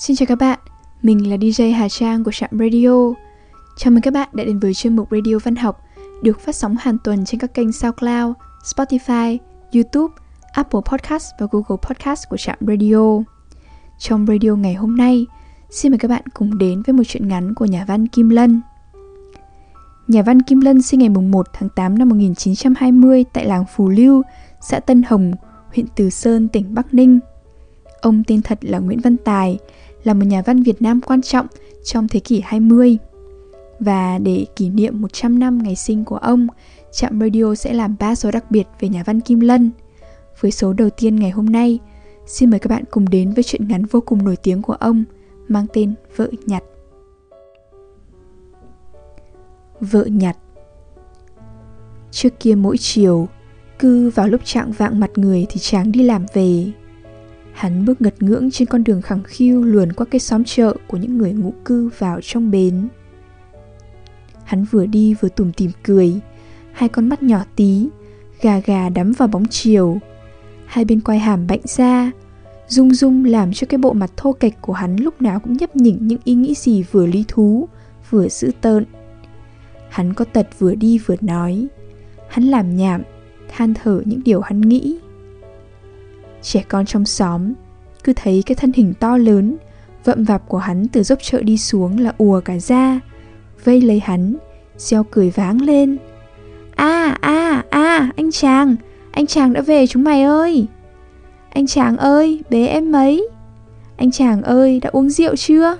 Xin chào các bạn, mình là DJ Hà Trang của Trạm Radio. Chào mừng các bạn đã đến với chuyên mục Radio Văn học được phát sóng hàng tuần trên các kênh SoundCloud, Spotify, YouTube, Apple Podcast và Google Podcast của Trạm Radio. Trong radio ngày hôm nay, xin mời các bạn cùng đến với một chuyện ngắn của nhà văn Kim Lân. Nhà văn Kim Lân sinh ngày 1 tháng 8 năm 1920 tại làng Phù Lưu, xã Tân Hồng, huyện Từ Sơn, tỉnh Bắc Ninh. Ông tên thật là Nguyễn Văn Tài, là một nhà văn Việt Nam quan trọng trong thế kỷ 20. Và để kỷ niệm 100 năm ngày sinh của ông, Trạm Radio sẽ làm 3 số đặc biệt về nhà văn Kim Lân. Với số đầu tiên ngày hôm nay, xin mời các bạn cùng đến với chuyện ngắn vô cùng nổi tiếng của ông mang tên Vợ Nhặt. Vợ Nhặt Trước kia mỗi chiều, cứ vào lúc trạng vạng mặt người thì chàng đi làm về. Hắn bước ngật ngưỡng trên con đường khẳng khiu luồn qua cái xóm chợ của những người ngụ cư vào trong bến. Hắn vừa đi vừa tủm tỉm cười, hai con mắt nhỏ tí, gà gà đắm vào bóng chiều. Hai bên quai hàm bạnh ra, rung rung làm cho cái bộ mặt thô kệch của hắn lúc nào cũng nhấp nhỉnh những ý nghĩ gì vừa lý thú, vừa dữ tợn. Hắn có tật vừa đi vừa nói. Hắn làm nhảm, than thở những điều hắn nghĩ. Trẻ con trong xóm cứ thấy cái thân hình to lớn, vậm vạp của hắn từ dốc chợ đi xuống là ùa cả ra, vây lấy hắn, gieo cười váng lên. À, à, à, anh chàng, anh chàng đã về chúng mày ơi. Anh chàng ơi, bế em mấy. Anh chàng ơi, đã uống rượu chưa?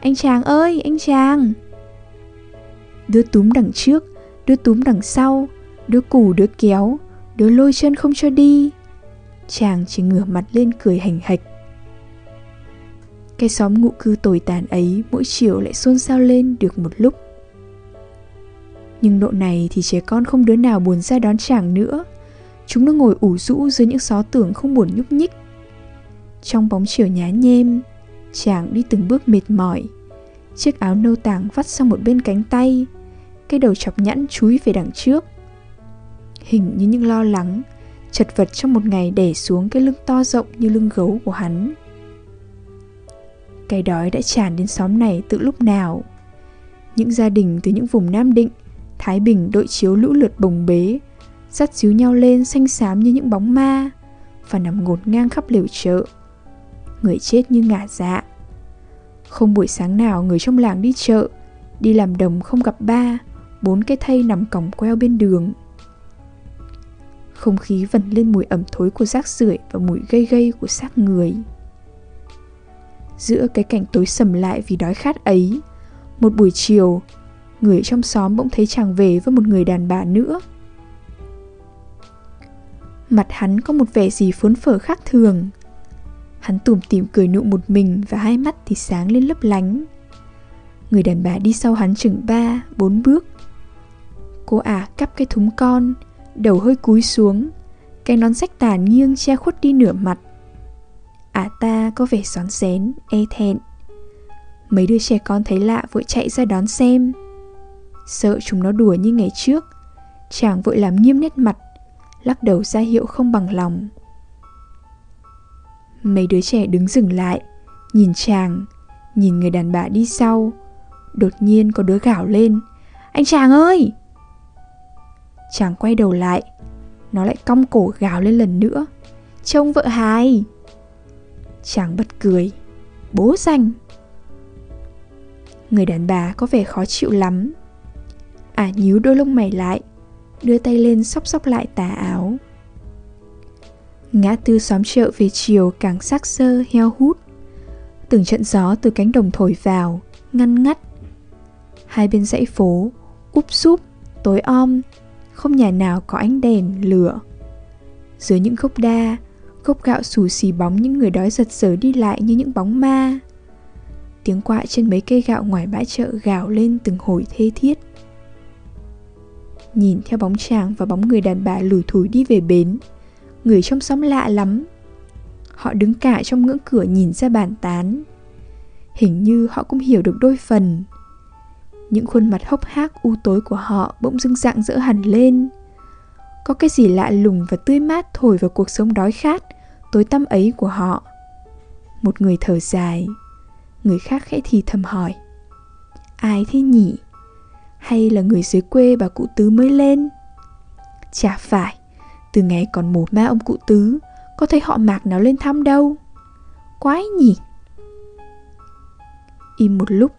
Anh chàng ơi, anh chàng. Đứa túm đằng trước, đứa túm đằng sau, đứa củ đứa kéo, đứa lôi chân không cho đi. Chàng chỉ ngửa mặt lên cười hành hạch. Cái xóm ngụ cư tồi tàn ấy mỗi chiều lại xôn xao lên được một lúc. Nhưng độ này thì trẻ con không đứa nào buồn ra đón chàng nữa. Chúng nó ngồi ủ rũ dưới những xó tưởng không buồn nhúc nhích. Trong bóng chiều nhá nhem, chàng đi từng bước mệt mỏi. Chiếc áo nâu tàng vắt sang một bên cánh tay, cái đầu chọc nhẵn chúi về đằng trước. Hình như những lo lắng, chật vật trong một ngày đè xuống cái lưng to rộng như lưng gấu của hắn. Cái đói đã tràn đến xóm này từ lúc nào. Những gia đình từ những vùng Nam Định, Thái Bình đội chiếu lũ lượt bồng bế, dắt xíu nhau lên xanh xám như những bóng ma và nằm ngột ngang khắp lều chợ. Người chết như ngả dạ. Không buổi sáng nào người trong làng đi chợ, đi làm đồng không gặp ba, bốn cái thây nằm còng queo bên đường. Không khí vần lên mùi ẩm thối của rác rưởi và mùi gây gây của xác người. Giữa cái cảnh tối sầm lại vì đói khát ấy, một buổi chiều, người trong xóm bỗng thấy chàng về với một người đàn bà nữa. Mặt hắn có một vẻ gì phốn phở khác thường. Hắn tủm tỉm cười nụ một mình và hai mắt thì sáng lên lấp lánh. Người đàn bà đi sau hắn chừng ba, bốn bước. Cô ả cắp cái thúng con, đầu hơi cúi xuống, cái nón sách tàn nghiêng che khuất đi nửa mặt. Ả ta có vẻ xón xén, e thẹn. Mấy đứa trẻ con thấy lạ vội chạy ra đón xem. Sợ chúng nó đùa như ngày trước, chàng vội làm nghiêm nét mặt, lắc đầu ra hiệu không bằng lòng. Mấy đứa trẻ đứng dừng lại, nhìn chàng, nhìn người đàn bà đi sau. Đột nhiên có đứa gào lên, anh chàng ơi! Chàng quay đầu lại. Nó lại cong cổ gào lên lần nữa. Trông vợ hài. Chàng bật cười. Bố danh Người đàn bà có vẻ khó chịu lắm. À nhíu đôi lông mày lại. Đưa tay lên sóc sóc lại tà áo. Ngã tư xóm chợ về chiều càng xác sơ heo hút. Từng trận gió từ cánh đồng thổi vào, Ngăn ngắt. Hai bên dãy phố, Úp súp, Tối om không nhà nào có ánh đèn, lửa. Dưới những gốc đa, gốc gạo xù xì bóng những người đói giật giở đi lại như những bóng ma. Tiếng quạ trên mấy cây gạo ngoài bãi chợ gào lên từng hồi thê thiết. Nhìn theo bóng chàng và bóng người đàn bà lủi thủi đi về bến, người trong xóm lạ lắm. Họ đứng cả trong ngưỡng cửa nhìn ra bàn tán. Hình như họ cũng hiểu được đôi phần những khuôn mặt hốc hác u tối của họ bỗng dưng dạng dỡ hẳn lên. Có cái gì lạ lùng và tươi mát thổi vào cuộc sống đói khát, tối tăm ấy của họ? Một người thở dài. Người khác khẽ thì thầm hỏi. Ai thế nhỉ? Hay là người dưới quê bà cụ tứ mới lên? Chả phải. Từ ngày còn mổ ma ông cụ tứ, Có thấy họ mạc nào lên thăm đâu. Quái nhỉ? Im một lúc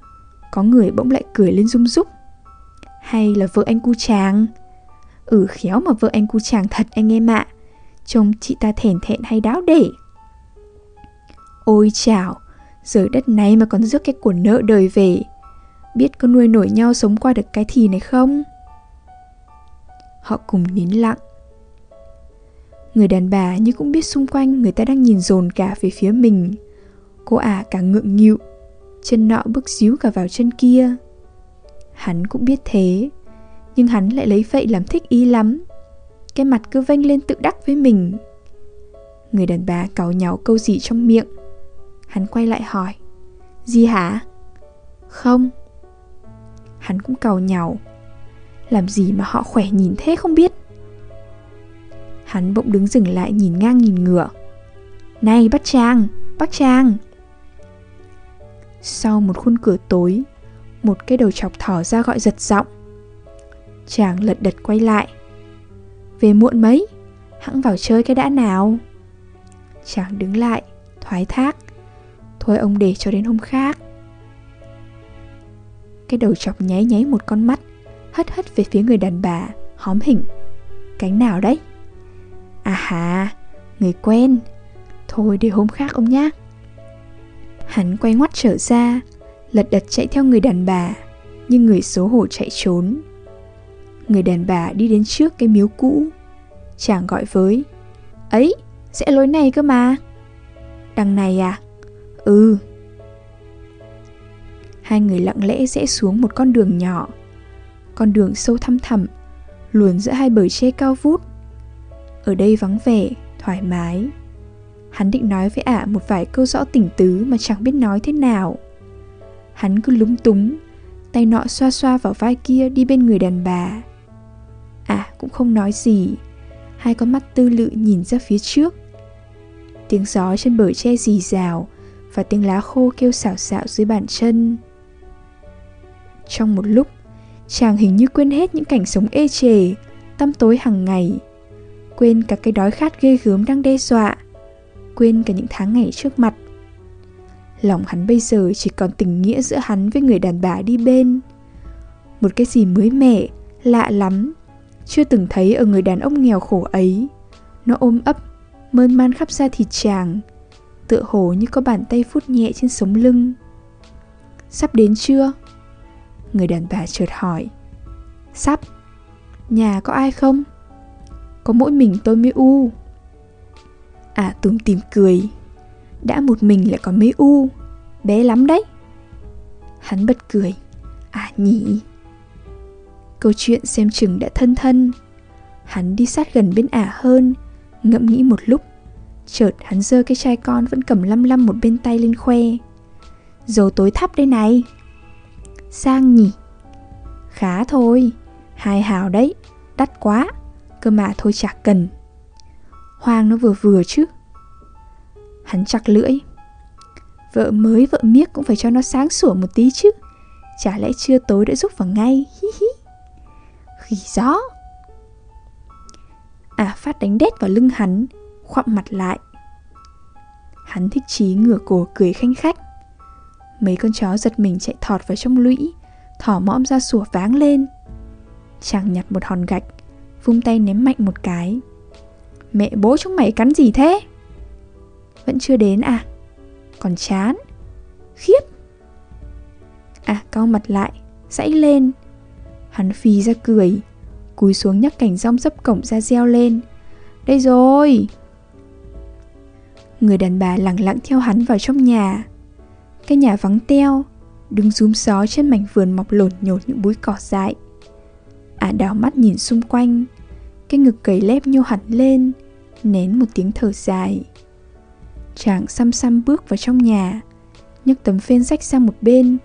có người bỗng lại cười lên rung rúc. Hay là vợ anh cu chàng? Ừ khéo mà vợ anh cu chàng thật anh em ạ. Trông chị ta thèn thẹn hay đáo để. Ôi chào, Giờ đất này mà còn rước cái của nợ đời về. Biết có nuôi nổi nhau sống qua được cái thì này không? Họ cùng nín lặng. Người đàn bà như cũng biết xung quanh người ta đang nhìn dồn cả về phía mình. Cô ả à càng ngượng nghịu. Chân nọ bước díu cả vào chân kia. Hắn cũng biết thế Nhưng hắn lại lấy vậy làm thích ý lắm. Cái mặt cứ vênh lên tự đắc với mình. Người đàn bà cáu nháo câu gì trong miệng? Hắn quay lại hỏi. Gì hả? Không. Hắn cũng cầu nhàu Làm gì mà họ khỏe nhìn thế không biết? Hắn bỗng đứng dừng lại nhìn ngang nhìn ngửa. Này bác Trang, bác Trang! Sau một khuôn cửa tối, Một cái đầu chọc thỏ ra gọi giật giọng. Chàng lật đật quay lại. Về muộn mấy Hãng vào chơi cái đã nào? Chàng đứng lại, Thoái thác. Thôi ông để cho đến hôm khác. Cái đầu chọc nháy nháy một con mắt, Hất hất về phía người đàn bà, Hóm hình Cánh nào đấy? À hà, Người quen. Thôi để hôm khác ông nhé Hắn quay ngoắt trở ra Lật đật chạy theo người đàn bà Nhưng người xấu hổ chạy trốn. Người đàn bà đi đến trước cái miếu cũ Chàng gọi với Ấy, sẽ lối này cơ mà. Đằng này à? Ừ. Hai người lặng lẽ rẽ xuống một con đường nhỏ Con đường sâu thăm thẳm Luồn giữa hai bờ tre cao vút. Ở đây vắng vẻ, thoải mái. Hắn định nói với ả một vài câu rõ tỉnh tứ mà chẳng biết nói thế nào Hắn cứ lúng túng Tay nọ xoa xoa vào vai kia đi bên người đàn bà À cũng không nói gì Hai con mắt tư lự nhìn ra phía trước Tiếng gió trên bờ tre rì rào và tiếng lá khô kêu xào xạo dưới bàn chân. Trong một lúc, chàng hình như quên hết những cảnh sống ê chề, tăm tối hàng ngày. Quên cả cái đói khát ghê gớm đang đe dọa. Quên cả những tháng ngày trước mặt. Lòng hắn bây giờ chỉ còn tình nghĩa giữa hắn với người đàn bà đi bên. Một cái gì mới mẻ, lạ lắm, chưa từng thấy ở người đàn ông nghèo khổ ấy. Nó ôm ấp, mơn man khắp da thịt chàng, tựa hồ như có bàn tay phút nhẹ trên sống lưng. Sắp đến chưa? Người đàn bà chợt hỏi. Sắp. Nhà có ai không? Có mỗi mình tôi mới u. À tùm tìm cười. Đã một mình lại còn mấy u. Bé lắm đấy. Hắn bật cười. À nhỉ. Câu chuyện xem chừng đã thân thân. Hắn đi sát gần bên ả hơn, ngẫm nghĩ một lúc Chợt hắn giơ cái chai con vẫn cầm lăm lăm một bên tay lên khoe Dầu tối thắp đây này Sang nhỉ Khá thôi Hai hào đấy Đắt quá Cơ mà thôi chả cần Hoang nó vừa vừa chứ. Hắn chặt lưỡi. Vợ mới vợ miếc cũng phải cho nó sáng sủa một tí chứ. Chả lẽ chưa tối đã giúp vào ngay. Hi hi Khỉ gió. À phát đánh đét vào lưng hắn, khoặm mặt lại. Hắn thích chí ngửa cổ cười khanh khách. Mấy con chó giật mình chạy thọt vào trong lũy, Thỏ mõm ra sủa váng lên. Chàng nhặt một hòn gạch, Vung tay ném mạnh một cái. Mẹ bố chúng mày cắn gì thế? Vẫn chưa đến à? Còn chán. Khiếp. À cau mặt lại, Dãy lên. Hắn phì ra cười, Cúi xuống nhắc cảnh rong dấp cổng ra reo lên. Đây rồi. Người đàn bà lặng lặng theo hắn vào trong nhà. Cái nhà vắng teo, Đứng rúm gió trên mảnh vườn mọc lổn nhột những búi cỏ dại. Ả à đảo mắt nhìn xung quanh. Cái ngực cầy lép nhô hẳn lên, Nén một tiếng thở dài. Chàng xăm xăm bước vào trong nhà, nhấc tấm phên rách sang một bên,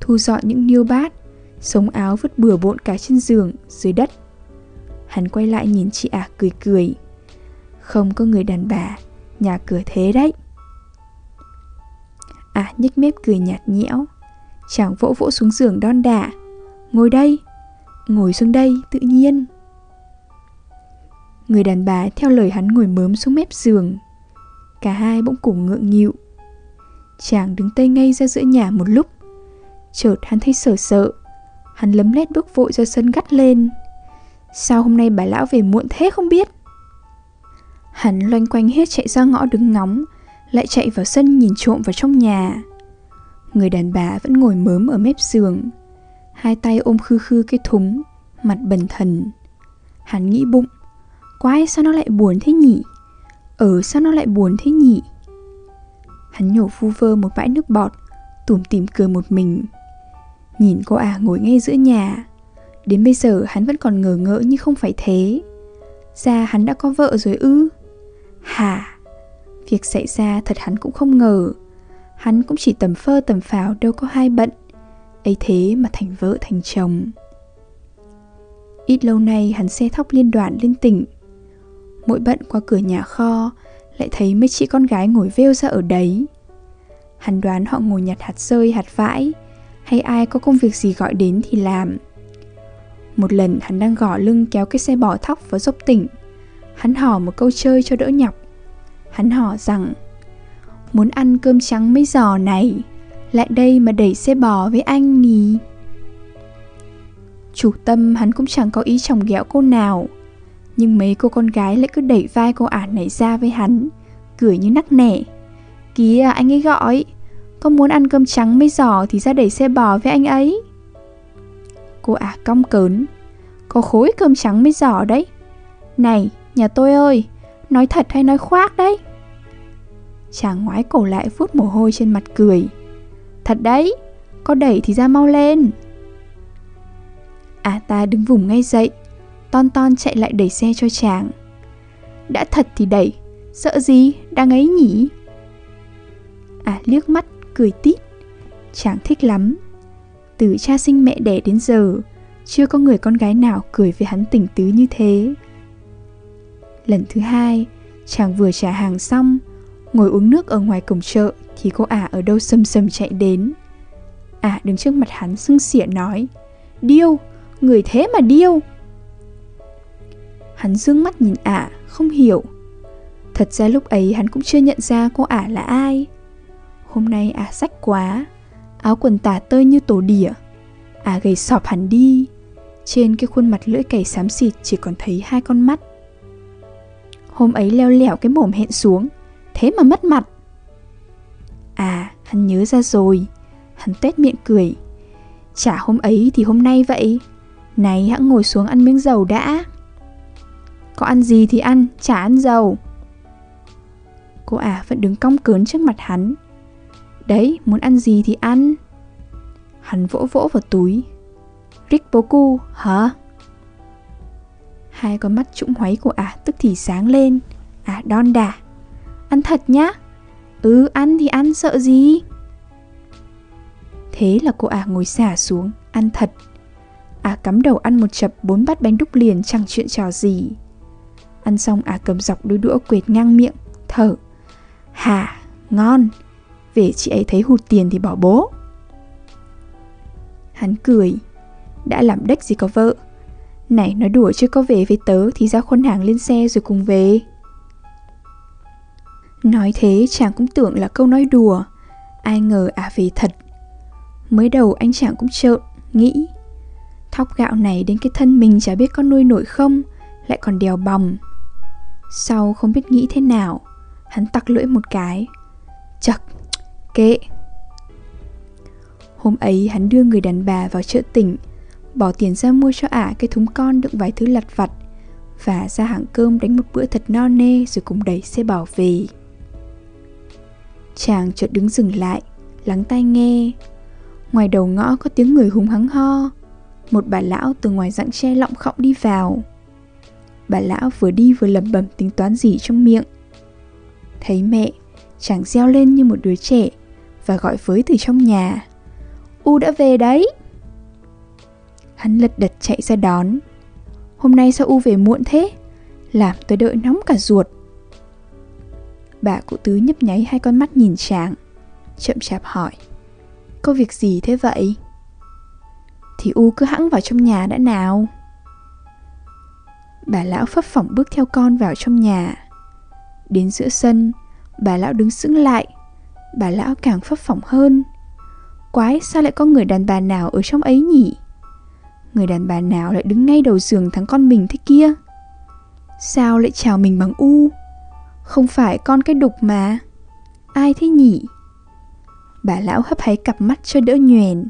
Thu dọn những niêu bát, Sống áo vứt bừa bộn cả trên giường, Dưới đất. Hắn quay lại nhìn chị ả cười cười. Không có người đàn bà, nhà cửa thế đấy. À nhếch mép cười nhạt nhẽo. Chàng vỗ vỗ xuống giường đon đả. Ngồi đây, Ngồi xuống đây, tự nhiên. Người đàn bà theo lời hắn ngồi mớm xuống mép giường. Cả hai bỗng cùng ngượng nghịu. Chàng đứng tây ngay ra giữa nhà một lúc. Chợt hắn thấy sợ sợ. Hắn lấm lét bước vội ra sân gắt lên. Sao hôm nay bà lão về muộn thế không biết? Hắn loanh quanh hết chạy ra ngõ đứng ngóng, Lại chạy vào sân nhìn trộm vào trong nhà. Người đàn bà vẫn ngồi mớm ở mép giường. Hai tay ôm khư khư cái thúng, Mặt bần thần. Hắn nghĩ bụng. Quái, sao nó lại buồn thế nhỉ? Ở sao nó lại buồn thế nhỉ? Hắn nhổ phu vơ một bãi nước bọt, Tủm tỉm cười một mình. Nhìn cô à ngồi ngay giữa nhà. Đến bây giờ, hắn vẫn còn ngờ ngỡ như không phải thế. Ra hắn đã có vợ rồi ư? Hả Việc xảy ra thật hắn cũng không ngờ. Hắn cũng chỉ tầm phơ tầm phào đâu có hai bận. Ấy thế mà thành vợ thành chồng. Ít lâu nay hắn xe thóc liên đoạn lên tỉnh. Mỗi bận qua cửa nhà kho, Lại thấy mấy chị con gái ngồi vêu ra ở đấy. Hắn đoán họ ngồi nhặt hạt rơi, hạt vãi, Hay ai có công việc gì gọi đến thì làm. Một lần hắn đang gõ lưng kéo cái xe bò thóc vào dốc tỉnh. Hắn hỏi một câu chơi cho đỡ nhọc. Hắn hỏi rằng, Muốn ăn cơm trắng mấy giò này, Lại đây mà đẩy xe bò với anh nhỉ? Chủ tâm hắn cũng chẳng có ý chồng ghẹo cô nào. Nhưng mấy cô con gái lại cứ đẩy vai cô ả này ra với hắn, Cười như nắc nẻ. Kìa, anh ấy gọi, Có muốn ăn cơm trắng mấy giò thì ra đẩy xe bò với anh ấy. Cô ả cong cớn, Có khối cơm trắng mấy giò đấy. Này, nhà tôi ơi, Nói thật hay nói khoác đấy? Chàng ngoái cổ lại phút mồ hôi trên mặt cười. Thật đấy, Có đẩy thì ra mau lên. À ta đứng vùng ngay dậy Ton ton chạy lại đẩy xe cho chàng. Đã thật thì đẩy Sợ gì? Đang ấy nhỉ? À liếc mắt cười tít. Chàng thích lắm. Từ cha sinh mẹ đẻ đến giờ Chưa có người con gái nào cười với hắn tỉnh tứ như thế. Lần thứ hai Chàng vừa trả hàng xong Ngồi uống nước ở ngoài cổng chợ Thì cô ả ở đâu sầm sầm chạy đến. Ả đứng trước mặt hắn sưng xỉa nói Điêu, người thế mà điêu! Hắn dương mắt nhìn ả, không hiểu. Thật ra lúc ấy hắn cũng chưa nhận ra cô ả là ai. Hôm nay ả sách quá Áo quần tả tơi như tổ đỉa. Ả gầy sọp hẳn đi. Trên cái khuôn mặt lưỡi cày xám xịt chỉ còn thấy hai con mắt. Hôm ấy leo lẻo cái mồm hẹn xuống Thế mà mất mặt. À hắn nhớ ra rồi. Hắn tét miệng cười. Chả hôm ấy thì hôm nay vậy. Này hãng ngồi xuống ăn miếng dầu đã. Có ăn gì thì ăn Chả ăn dầu. Cô ả vẫn đứng cong cớn trước mặt hắn. Đấy muốn ăn gì thì ăn. Hắn vỗ vỗ vào túi. Rick Boku hả? Hai con mắt trũng hoáy của ả tức thì sáng lên. Ả đon đả, Ăn thật nhá. Ừ ăn thì ăn sợ gì? Thế là cô ả ngồi xả xuống Ăn thật. Ả cắm đầu ăn một chập bốn bát bánh đúc liền Chẳng chuyện trò gì. Ăn xong ả cầm dọc đôi đũa quệt ngang miệng, Thở. Hà, ngon. Về chị ấy thấy hụt tiền thì bỏ bố. Hắn cười. Đã làm đếch gì có vợ? Này, nói đùa chứ có về với tớ Thì ra khuôn hàng lên xe rồi cùng về. Nói thế, chàng cũng tưởng là câu nói đùa. Ai ngờ à về thật. Mới đầu anh chàng cũng trợn, Nghĩ. Thóc gạo này đến cái thân mình chả biết có nuôi nổi không, Lại còn đèo bòng. Sau không biết nghĩ thế nào, Hắn tặc lưỡi một cái. Chật, Kệ. Hôm ấy hắn đưa người đàn bà vào chợ tỉnh, Bỏ tiền ra mua cho ả cái thúng con đựng vài thứ lặt vặt Và ra hàng cơm đánh một bữa thật no nê Rồi cùng đẩy xe bảo về. Chàng chợt đứng dừng lại, Lắng tai nghe. Ngoài đầu ngõ có tiếng người hùng hắng ho. Một bà lão từ ngoài rặng tre lọng khọng đi vào. Bà lão vừa đi vừa lẩm bẩm tính toán gì trong miệng. Thấy mẹ, Chàng reo lên như một đứa trẻ Và gọi với từ trong nhà. U đã về đấy. Hắn lật đật chạy ra đón. Hôm nay sao U về muộn thế? Làm tôi đợi nóng cả ruột. Bà cụ tứ nhấp nháy hai con mắt nhìn chàng, chậm chạp hỏi, Có việc gì thế vậy? Thì U cứ hãng vào trong nhà đã nào. Bà lão phấp phỏng bước theo con vào trong nhà. Đến giữa sân, Bà lão đứng sững lại. Bà lão càng phấp phỏng hơn. Quái, sao lại có người đàn bà nào ở trong ấy nhỉ? Người đàn bà nào lại đứng ngay đầu giường thằng con mình thế kia? Sao lại chào mình bằng U? Không phải con cái đục mà. Ai thế nhỉ? Bà lão hấp háy cặp mắt cho đỡ nhoèn.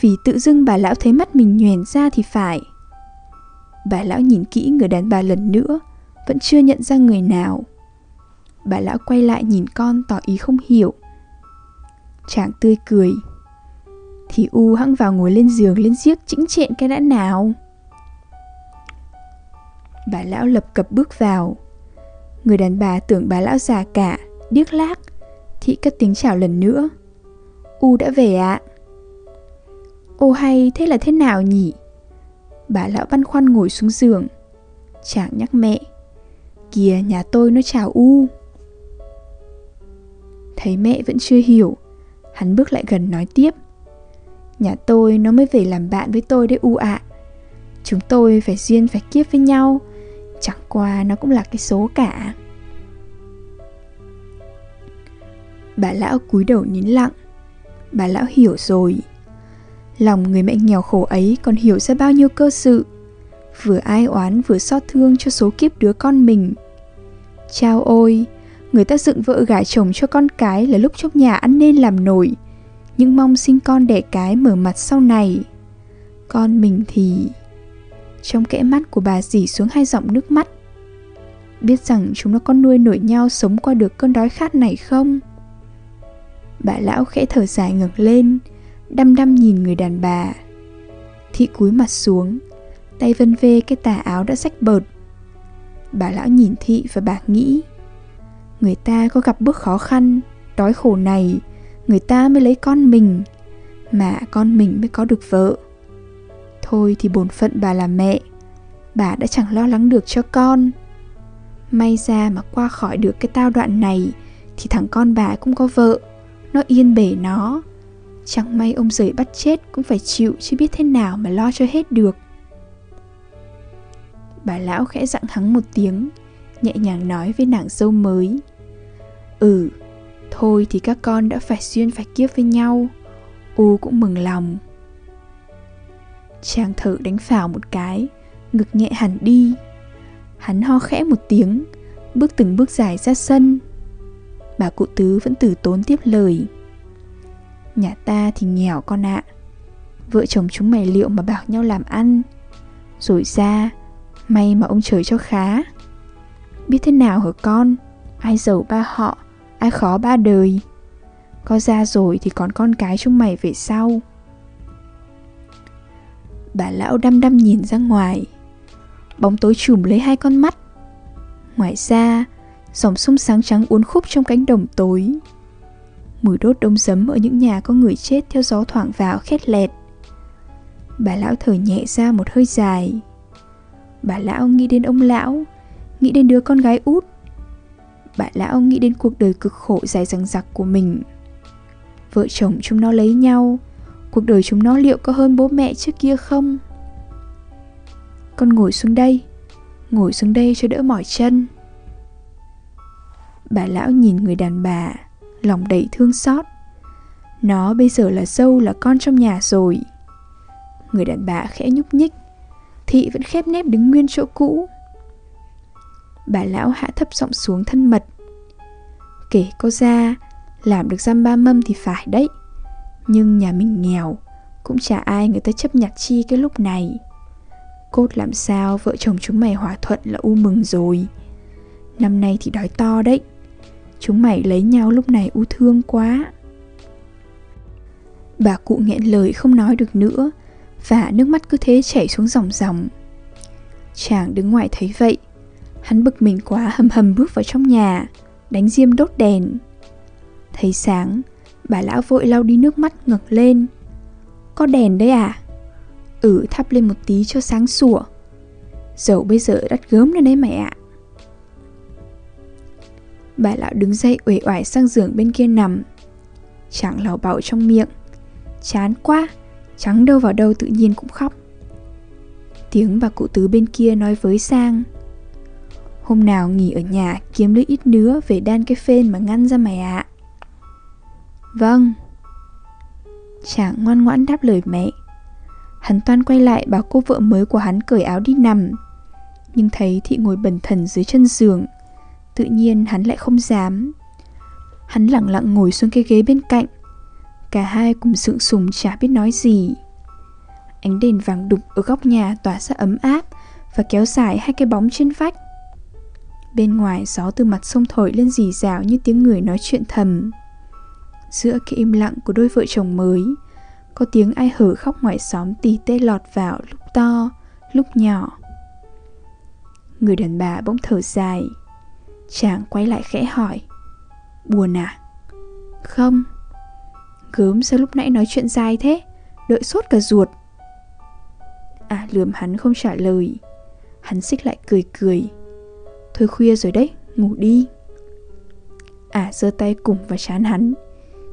Vì tự dưng bà lão thấy mắt mình nhoèn ra thì phải. Bà lão nhìn kỹ người đàn bà lần nữa, Vẫn chưa nhận ra người nào. Bà lão quay lại nhìn con tỏ ý không hiểu. Chàng tươi cười. Thì U hăng vào ngồi lên giường lên giếc chĩnh trện cái đã nào? Bà lão lập cập bước vào. Người đàn bà tưởng bà lão già cả, Điếc lác Thị cất tiếng chào lần nữa. U đã về ạ. À? Ô hay, thế là thế nào nhỉ? Bà lão băn khoăn ngồi xuống giường. Chàng nhắc mẹ, Kìa nhà tôi nó chào U. Thấy mẹ vẫn chưa hiểu, Hắn bước lại gần nói tiếp, Nhà tôi nó mới về làm bạn với tôi đấy U ạ. À. Chúng tôi phải duyên phải kiếp với nhau, Chẳng qua nó cũng là cái số cả. Bà lão cúi đầu nín lặng. Bà lão hiểu rồi. Lòng người mẹ nghèo khổ ấy còn hiểu ra bao nhiêu cơ sự. Vừa ai oán vừa xót thương cho số kiếp đứa con mình. Chao ôi, Người ta dựng vợ gả chồng cho con cái là lúc trong nhà ăn nên làm nổi. Nhưng mong sinh con đẻ cái mở mặt sau này. Con mình thì... Trong kẽ mắt của bà dì xuống hai giọng nước mắt. Biết rằng chúng nó con nuôi nổi nhau sống qua được cơn đói khát này không? Bà lão khẽ thở dài ngẩng lên. Đăm đăm nhìn người đàn bà. Thị cúi mặt xuống, Tay vân vê cái tà áo đã rách bợt. Bà lão nhìn thị và bà nghĩ, Người ta có gặp bước khó khăn, Đói khổ này, Người ta mới lấy con mình, Mà con mình mới có được vợ. Thôi thì bổn phận bà là mẹ, Bà đã chẳng lo lắng được cho con. May ra mà qua khỏi được cái tao đoạn này, Thì thằng con bà cũng có vợ, Nó yên bể nó. Chẳng may ông rời bắt chết cũng phải chịu chứ biết thế nào mà lo cho hết được. Bà lão khẽ dặn hắn một tiếng Nhẹ nhàng nói với nàng dâu mới. Ừ, thôi thì các con đã phải duyên phải kiếp với nhau U cũng mừng lòng. Chàng thở đánh phào một cái Ngực nhẹ hẳn đi. Hắn ho khẽ một tiếng Bước từng bước dài ra sân. Bà cụ tứ vẫn từ tốn tiếp lời. Nhà ta thì nghèo con ạ. Vợ chồng chúng mày liệu mà bảo nhau làm ăn? Rồi ra, May mà ông trời cho khá. Biết thế nào hả con? Ai giàu ba họ, Ai khó ba đời. Có ra rồi thì còn con cái chúng mày về sau. Bà lão đăm đăm nhìn ra ngoài. Bóng tối trùm lấy hai con mắt. Ngoài ra, Dòng sông sáng trắng uốn khúc trong cánh đồng tối. Mùi đốt đông sấm ở những nhà có người chết theo gió thoảng vào khét lẹt. Bà lão thở nhẹ ra một hơi dài. Bà lão nghĩ đến ông lão, Nghĩ đến đứa con gái út. Bà lão nghĩ đến cuộc đời cực khổ dài dằng dặc của mình. Vợ chồng chúng nó lấy nhau, Cuộc đời chúng nó liệu có hơn bố mẹ trước kia không? Con ngồi xuống đây, Ngồi xuống đây cho đỡ mỏi chân. Bà lão nhìn người đàn bà. Lòng đầy thương xót. Nó bây giờ là dâu là con trong nhà rồi. Người đàn bà khẽ nhúc nhích. Thị vẫn khép nép đứng nguyên chỗ cũ. Bà lão hạ thấp giọng xuống thân mật. Kể cô ra, Làm được giam ba mâm thì phải đấy. Nhưng nhà mình nghèo, Cũng chả ai người ta chấp nhặt chi cái lúc này. Cốt làm sao vợ chồng chúng mày hòa thuận là u mừng rồi. Năm nay thì đói to đấy. Chúng mày lấy nhau lúc này u thương quá. Bà cụ nghẹn lời không nói được nữa, Và nước mắt cứ thế chảy xuống dòng dòng. Chàng đứng ngoài thấy vậy, Hắn bực mình quá hầm hầm bước vào trong nhà, Đánh diêm đốt đèn. Thấy sáng, Bà lão vội lau đi nước mắt ngẩng lên. Có đèn đấy à? Ừ thắp lên một tí cho sáng sủa. Dầu bây giờ đắt gớm lên đấy mẹ ạ. Bà lão đứng dậy uể oải sang giường bên kia nằm. Chàng lào bạo trong miệng. Chán quá, Trắng đâu vào đâu tự nhiên cũng khóc. Tiếng bà cụ tứ bên kia nói với Sang. Hôm nào nghỉ ở nhà kiếm lưỡi ít nứa về đan cái phên mà ngăn ra mày ạ. À. Vâng. Chàng ngoan ngoãn đáp lời mẹ. Hắn toan quay lại bảo cô vợ mới của hắn cởi áo đi nằm. Nhưng thấy thị ngồi bần thần dưới chân giường Tự nhiên hắn lại không dám. Hắn lặng lặng ngồi xuống cái ghế bên cạnh. Cả hai cùng sượng sùng chả biết nói gì. Ánh đèn vàng đục ở góc nhà tỏa ra ấm áp Và kéo dài hai cái bóng trên vách. Bên ngoài gió từ mặt sông thổi lên rì rào như tiếng người nói chuyện thầm. Giữa cái im lặng của đôi vợ chồng mới Có tiếng ai hở khóc ngoài xóm tì tê lọt vào lúc to, lúc nhỏ. Người đàn bà bỗng thở dài. Chàng quay lại khẽ hỏi. Buồn à? Không. Gớm sao lúc nãy nói chuyện dài thế? Đợi sốt cả ruột. À lườm hắn không trả lời. Hắn xích lại cười cười. Thôi khuya rồi đấy, ngủ đi. À giơ tay cùng vào chán hắn.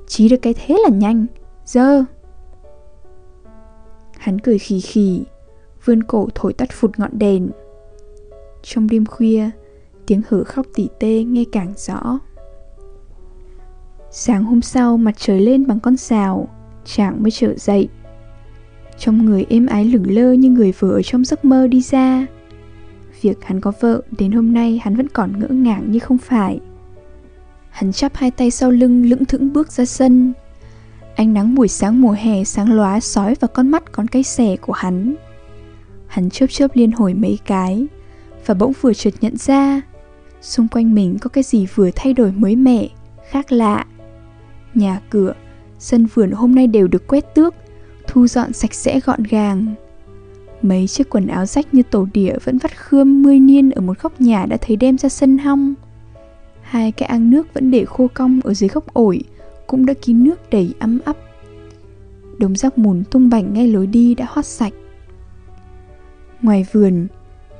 Chí được cái thế là nhanh. Dơ Hắn cười khì khì. Vươn cổ thổi tắt phụt ngọn đèn. Trong đêm khuya Tiếng hử khóc tỉ tê nghe càng rõ. Sáng hôm sau, mặt trời lên bằng con xào Chàng mới trở dậy. Trong người êm ái lửng lơ như người vừa ở trong giấc mơ đi ra. Việc hắn có vợ, đến hôm nay hắn vẫn còn ngỡ ngàng như không phải. Hắn chắp hai tay sau lưng, lững thững bước ra sân. Ánh nắng buổi sáng mùa hè sáng lóa sói vào con mắt con cây xẻ của hắn. Hắn chớp chớp liên hồi mấy cái Và bỗng vừa chợt nhận ra Xung quanh mình có cái gì vừa thay đổi mới mẻ, khác lạ? Nhà cửa, sân vườn hôm nay đều được quét tước Thu dọn sạch sẽ gọn gàng. Mấy chiếc quần áo rách như tổ đĩa vẫn vắt khươm mươi niên ở một góc nhà đã thấy đem ra sân hong. Hai cái ăn nước vẫn để khô cong ở dưới gốc ổi Cũng đã kín nước đầy ấm ấp Đống rác mùn tung bảnh ngay lối đi đã hót sạch. Ngoài vườn,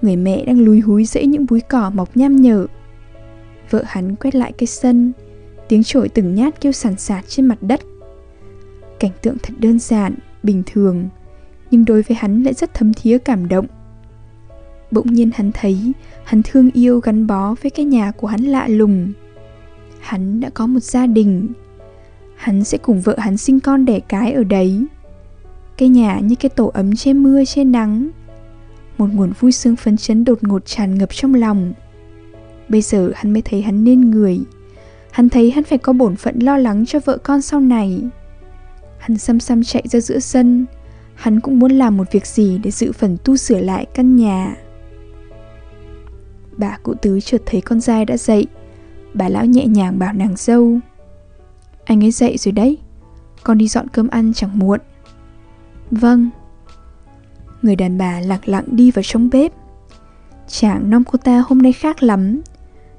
người mẹ đang lùi húi rễ những búi cỏ mọc nham nhở. Vợ hắn quét lại cái sân Tiếng trội từng nhát kêu sàn sạt trên mặt đất. Cảnh tượng thật đơn giản, bình thường Nhưng đối với hắn lại rất thấm thía cảm động. Bỗng nhiên hắn thấy Hắn thương yêu gắn bó với cái nhà của hắn lạ lùng. Hắn đã có một gia đình. Hắn sẽ cùng vợ hắn sinh con đẻ cái ở đấy. Cái nhà như cái tổ ấm che mưa che nắng. Một nguồn vui sướng phấn chấn đột ngột tràn ngập trong lòng. Bây giờ hắn mới thấy hắn nên người. Hắn thấy hắn phải có bổn phận lo lắng cho vợ con sau này. Hắn xăm xăm chạy ra giữa sân. Hắn cũng muốn làm một việc gì để dự phần tu sửa lại căn nhà. Bà cụ tứ chợt thấy con trai đã dậy. Bà lão nhẹ nhàng bảo nàng dâu. Anh ấy dậy rồi đấy. Con đi dọn cơm ăn chẳng muộn. Vâng Người đàn bà lặng lặng đi vào trong bếp. Chàng nom cô ta hôm nay khác lắm.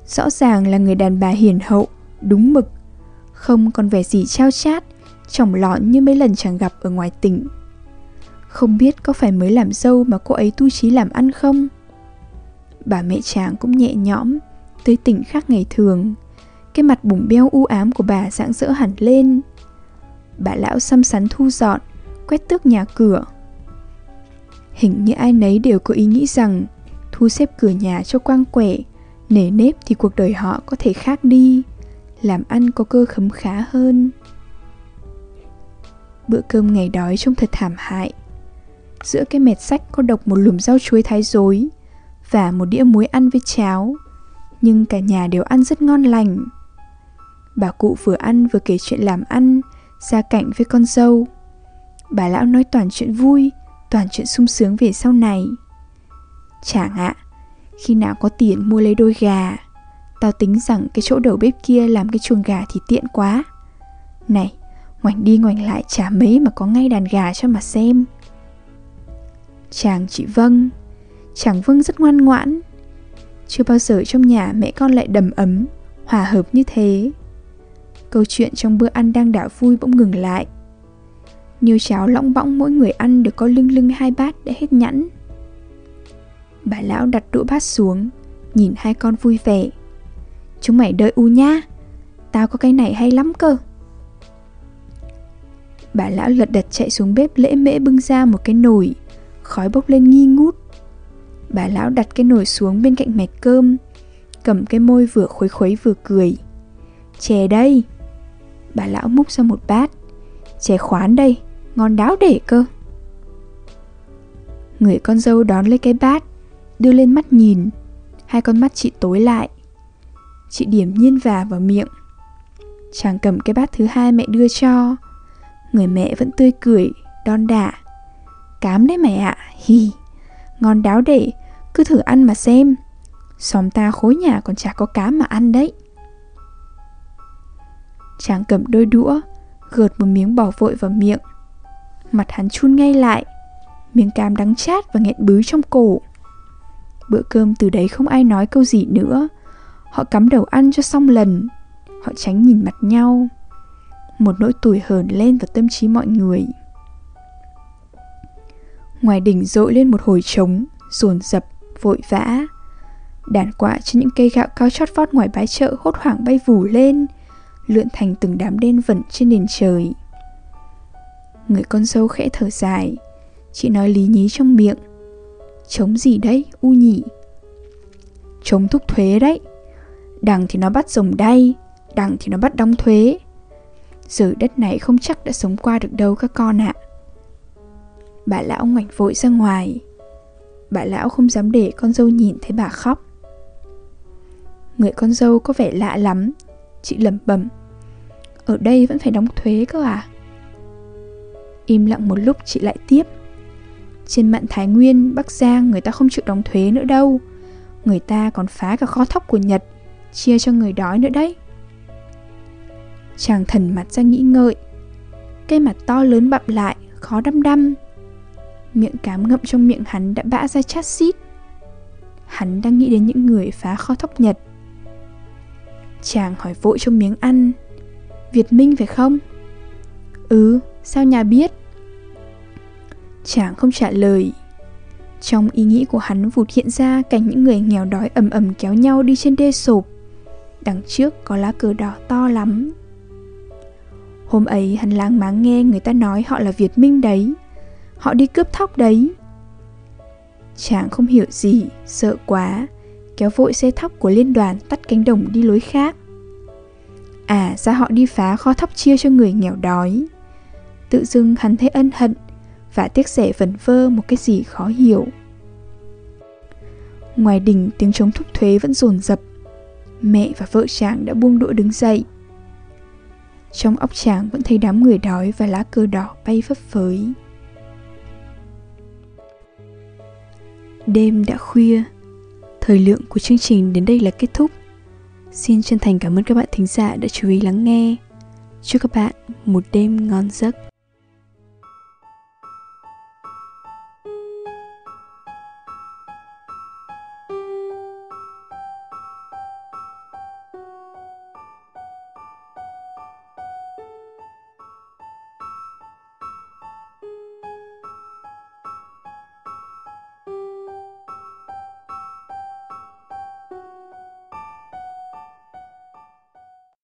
Rõ ràng là người đàn bà hiền hậu, Đúng mực. Không còn vẻ gì trao chát, Chỏng lọn như mấy lần chàng gặp ở ngoài tỉnh. Không biết có phải mới làm dâu mà cô ấy tu trí làm ăn không? Bà mẹ chàng cũng nhẹ nhõm, tới tỉnh khác ngày thường. Cái mặt bùng beo u ám của bà rạng rỡ hẳn lên. Bà lão xăm sắn thu dọn, Quét tước nhà cửa. Hình như ai nấy đều có ý nghĩ rằng Thu xếp cửa nhà cho quang quẻ Nể nếp thì cuộc đời họ có thể khác đi Làm ăn có cơ khấm khá hơn Bữa cơm ngày đói trông thật thảm hại Giữa cái mệt sách có độc một lùm rau chuối thái dối và một đĩa muối ăn với cháo. Nhưng cả nhà đều ăn rất ngon lành. Bà cụ vừa ăn vừa kể chuyện làm ăn, ra cảnh với con dâu. Bà lão nói toàn chuyện vui, toàn chuyện sung sướng về sau này. Chẳng ạ, khi nào có tiền mua lấy đôi gà, tao tính rằng cái chỗ đầu bếp kia làm cái chuồng gà thì tiện quá. Này, ngoảnh đi ngoảnh lại chả mấy mà có ngay đàn gà cho mà xem. Chàng chị Vâng Chàng vâng rất ngoan ngoãn Chưa bao giờ trong nhà mẹ con lại đầm ấm Hòa hợp như thế Câu chuyện trong bữa ăn đang đảo vui bỗng ngừng lại nhiều cháo lõng bõng mỗi người ăn được có lưng lưng hai bát để hết nhẵn. Bà lão đặt đũa bát xuống, Nhìn hai con vui vẻ. Chúng mày đợi u nha, Tao có cái này hay lắm cơ. Bà lão lật đật chạy xuống bếp lễ mễ bưng ra một cái nồi, Khói bốc lên nghi ngút. Bà lão đặt cái nồi xuống bên cạnh mạch cơm, Cầm cái môi vừa khuấy khuấy vừa cười. Chè đây. Bà lão múc ra một bát. Chè khoán đây. Ngon đáo để cơ. Người con dâu đón lấy cái bát, Đưa lên mắt nhìn. Hai con mắt chị tối lại. Chị điểm nhiên và vào miệng. Chàng cầm cái bát thứ hai mẹ đưa cho. Người mẹ vẫn tươi cười, Đon đả. Cám đấy mẹ ạ, Hi Ngon đáo để, Cứ thử ăn mà xem. Xóm ta khối nhà còn chả có cám mà ăn đấy. Chàng cầm đôi đũa, Gợt một miếng bỏ vội vào miệng. Mặt hắn chun ngay lại Miếng cam đắng chát và nghẹn bứ trong cổ. Bữa cơm từ đấy không ai nói câu gì nữa. Họ cắm đầu ăn cho xong lần. Họ tránh nhìn mặt nhau. Một nỗi tủi hờn lên vào tâm trí mọi người. Ngoài đỉnh dội lên một hồi trống Dồn dập, vội vã. Đàn quạ trên những cây gạo cao chót vót ngoài bãi chợ hốt hoảng bay vù lên Lượn thành từng đám đen vẩn trên nền trời. Người con dâu khẽ thở dài. Chị nói lý nhí trong miệng. Chống gì đấy, u nhỉ Chống thúc thuế đấy. Đằng thì nó bắt rồng đay Đằng thì nó bắt đóng thuế. Giờ đất này không chắc đã sống qua được đâu các con ạ. Bà lão ngoảnh vội ra ngoài. Bà lão không dám để con dâu nhìn thấy bà khóc. Người con dâu có vẻ lạ lắm. Chị lẩm bẩm. Ở đây vẫn phải đóng thuế cơ à? Im lặng một lúc chị lại tiếp. Trên mạn Thái Nguyên, Bắc Giang người ta không chịu đóng thuế nữa đâu. Người ta còn phá cả kho thóc của Nhật Chia cho người đói nữa đấy. Chàng thần mặt ra nghĩ ngợi. Cây mặt to lớn bặm lại Khó đăm đăm. Miệng cám ngậm trong miệng hắn đã bã ra chát xít. Hắn đang nghĩ đến những người phá kho thóc Nhật. Chàng hỏi vội trong miếng ăn. Việt Minh phải không? Ừ, sao nhà biết? Chàng không trả lời. Trong ý nghĩ của hắn vụt hiện ra cảnh những người nghèo đói ầm ầm kéo nhau đi trên đê sộp. Đằng trước có lá cờ đỏ to lắm. Hôm ấy hắn lang máng nghe người ta nói họ là Việt Minh đấy. Họ đi cướp thóc đấy. Chàng không hiểu gì, sợ quá Kéo vội xe thóc của liên đoàn tắt cánh đồng đi lối khác. À ra họ đi phá kho thóc chia cho người nghèo đói. Tự dưng hắn thấy ân hận Và tiếc rẻ vẩn vơ một cái gì khó hiểu. Ngoài đỉnh, tiếng trống thúc thuế vẫn dồn dập. Mẹ và vợ chàng đã buông đũa đứng dậy. Trong óc chàng vẫn thấy đám người đói và lá cờ đỏ bay phấp phới. Đêm đã khuya. Thời lượng của chương trình đến đây là kết thúc. Xin chân thành cảm ơn các bạn thính giả đã chú ý lắng nghe. Chúc các bạn một đêm ngon giấc.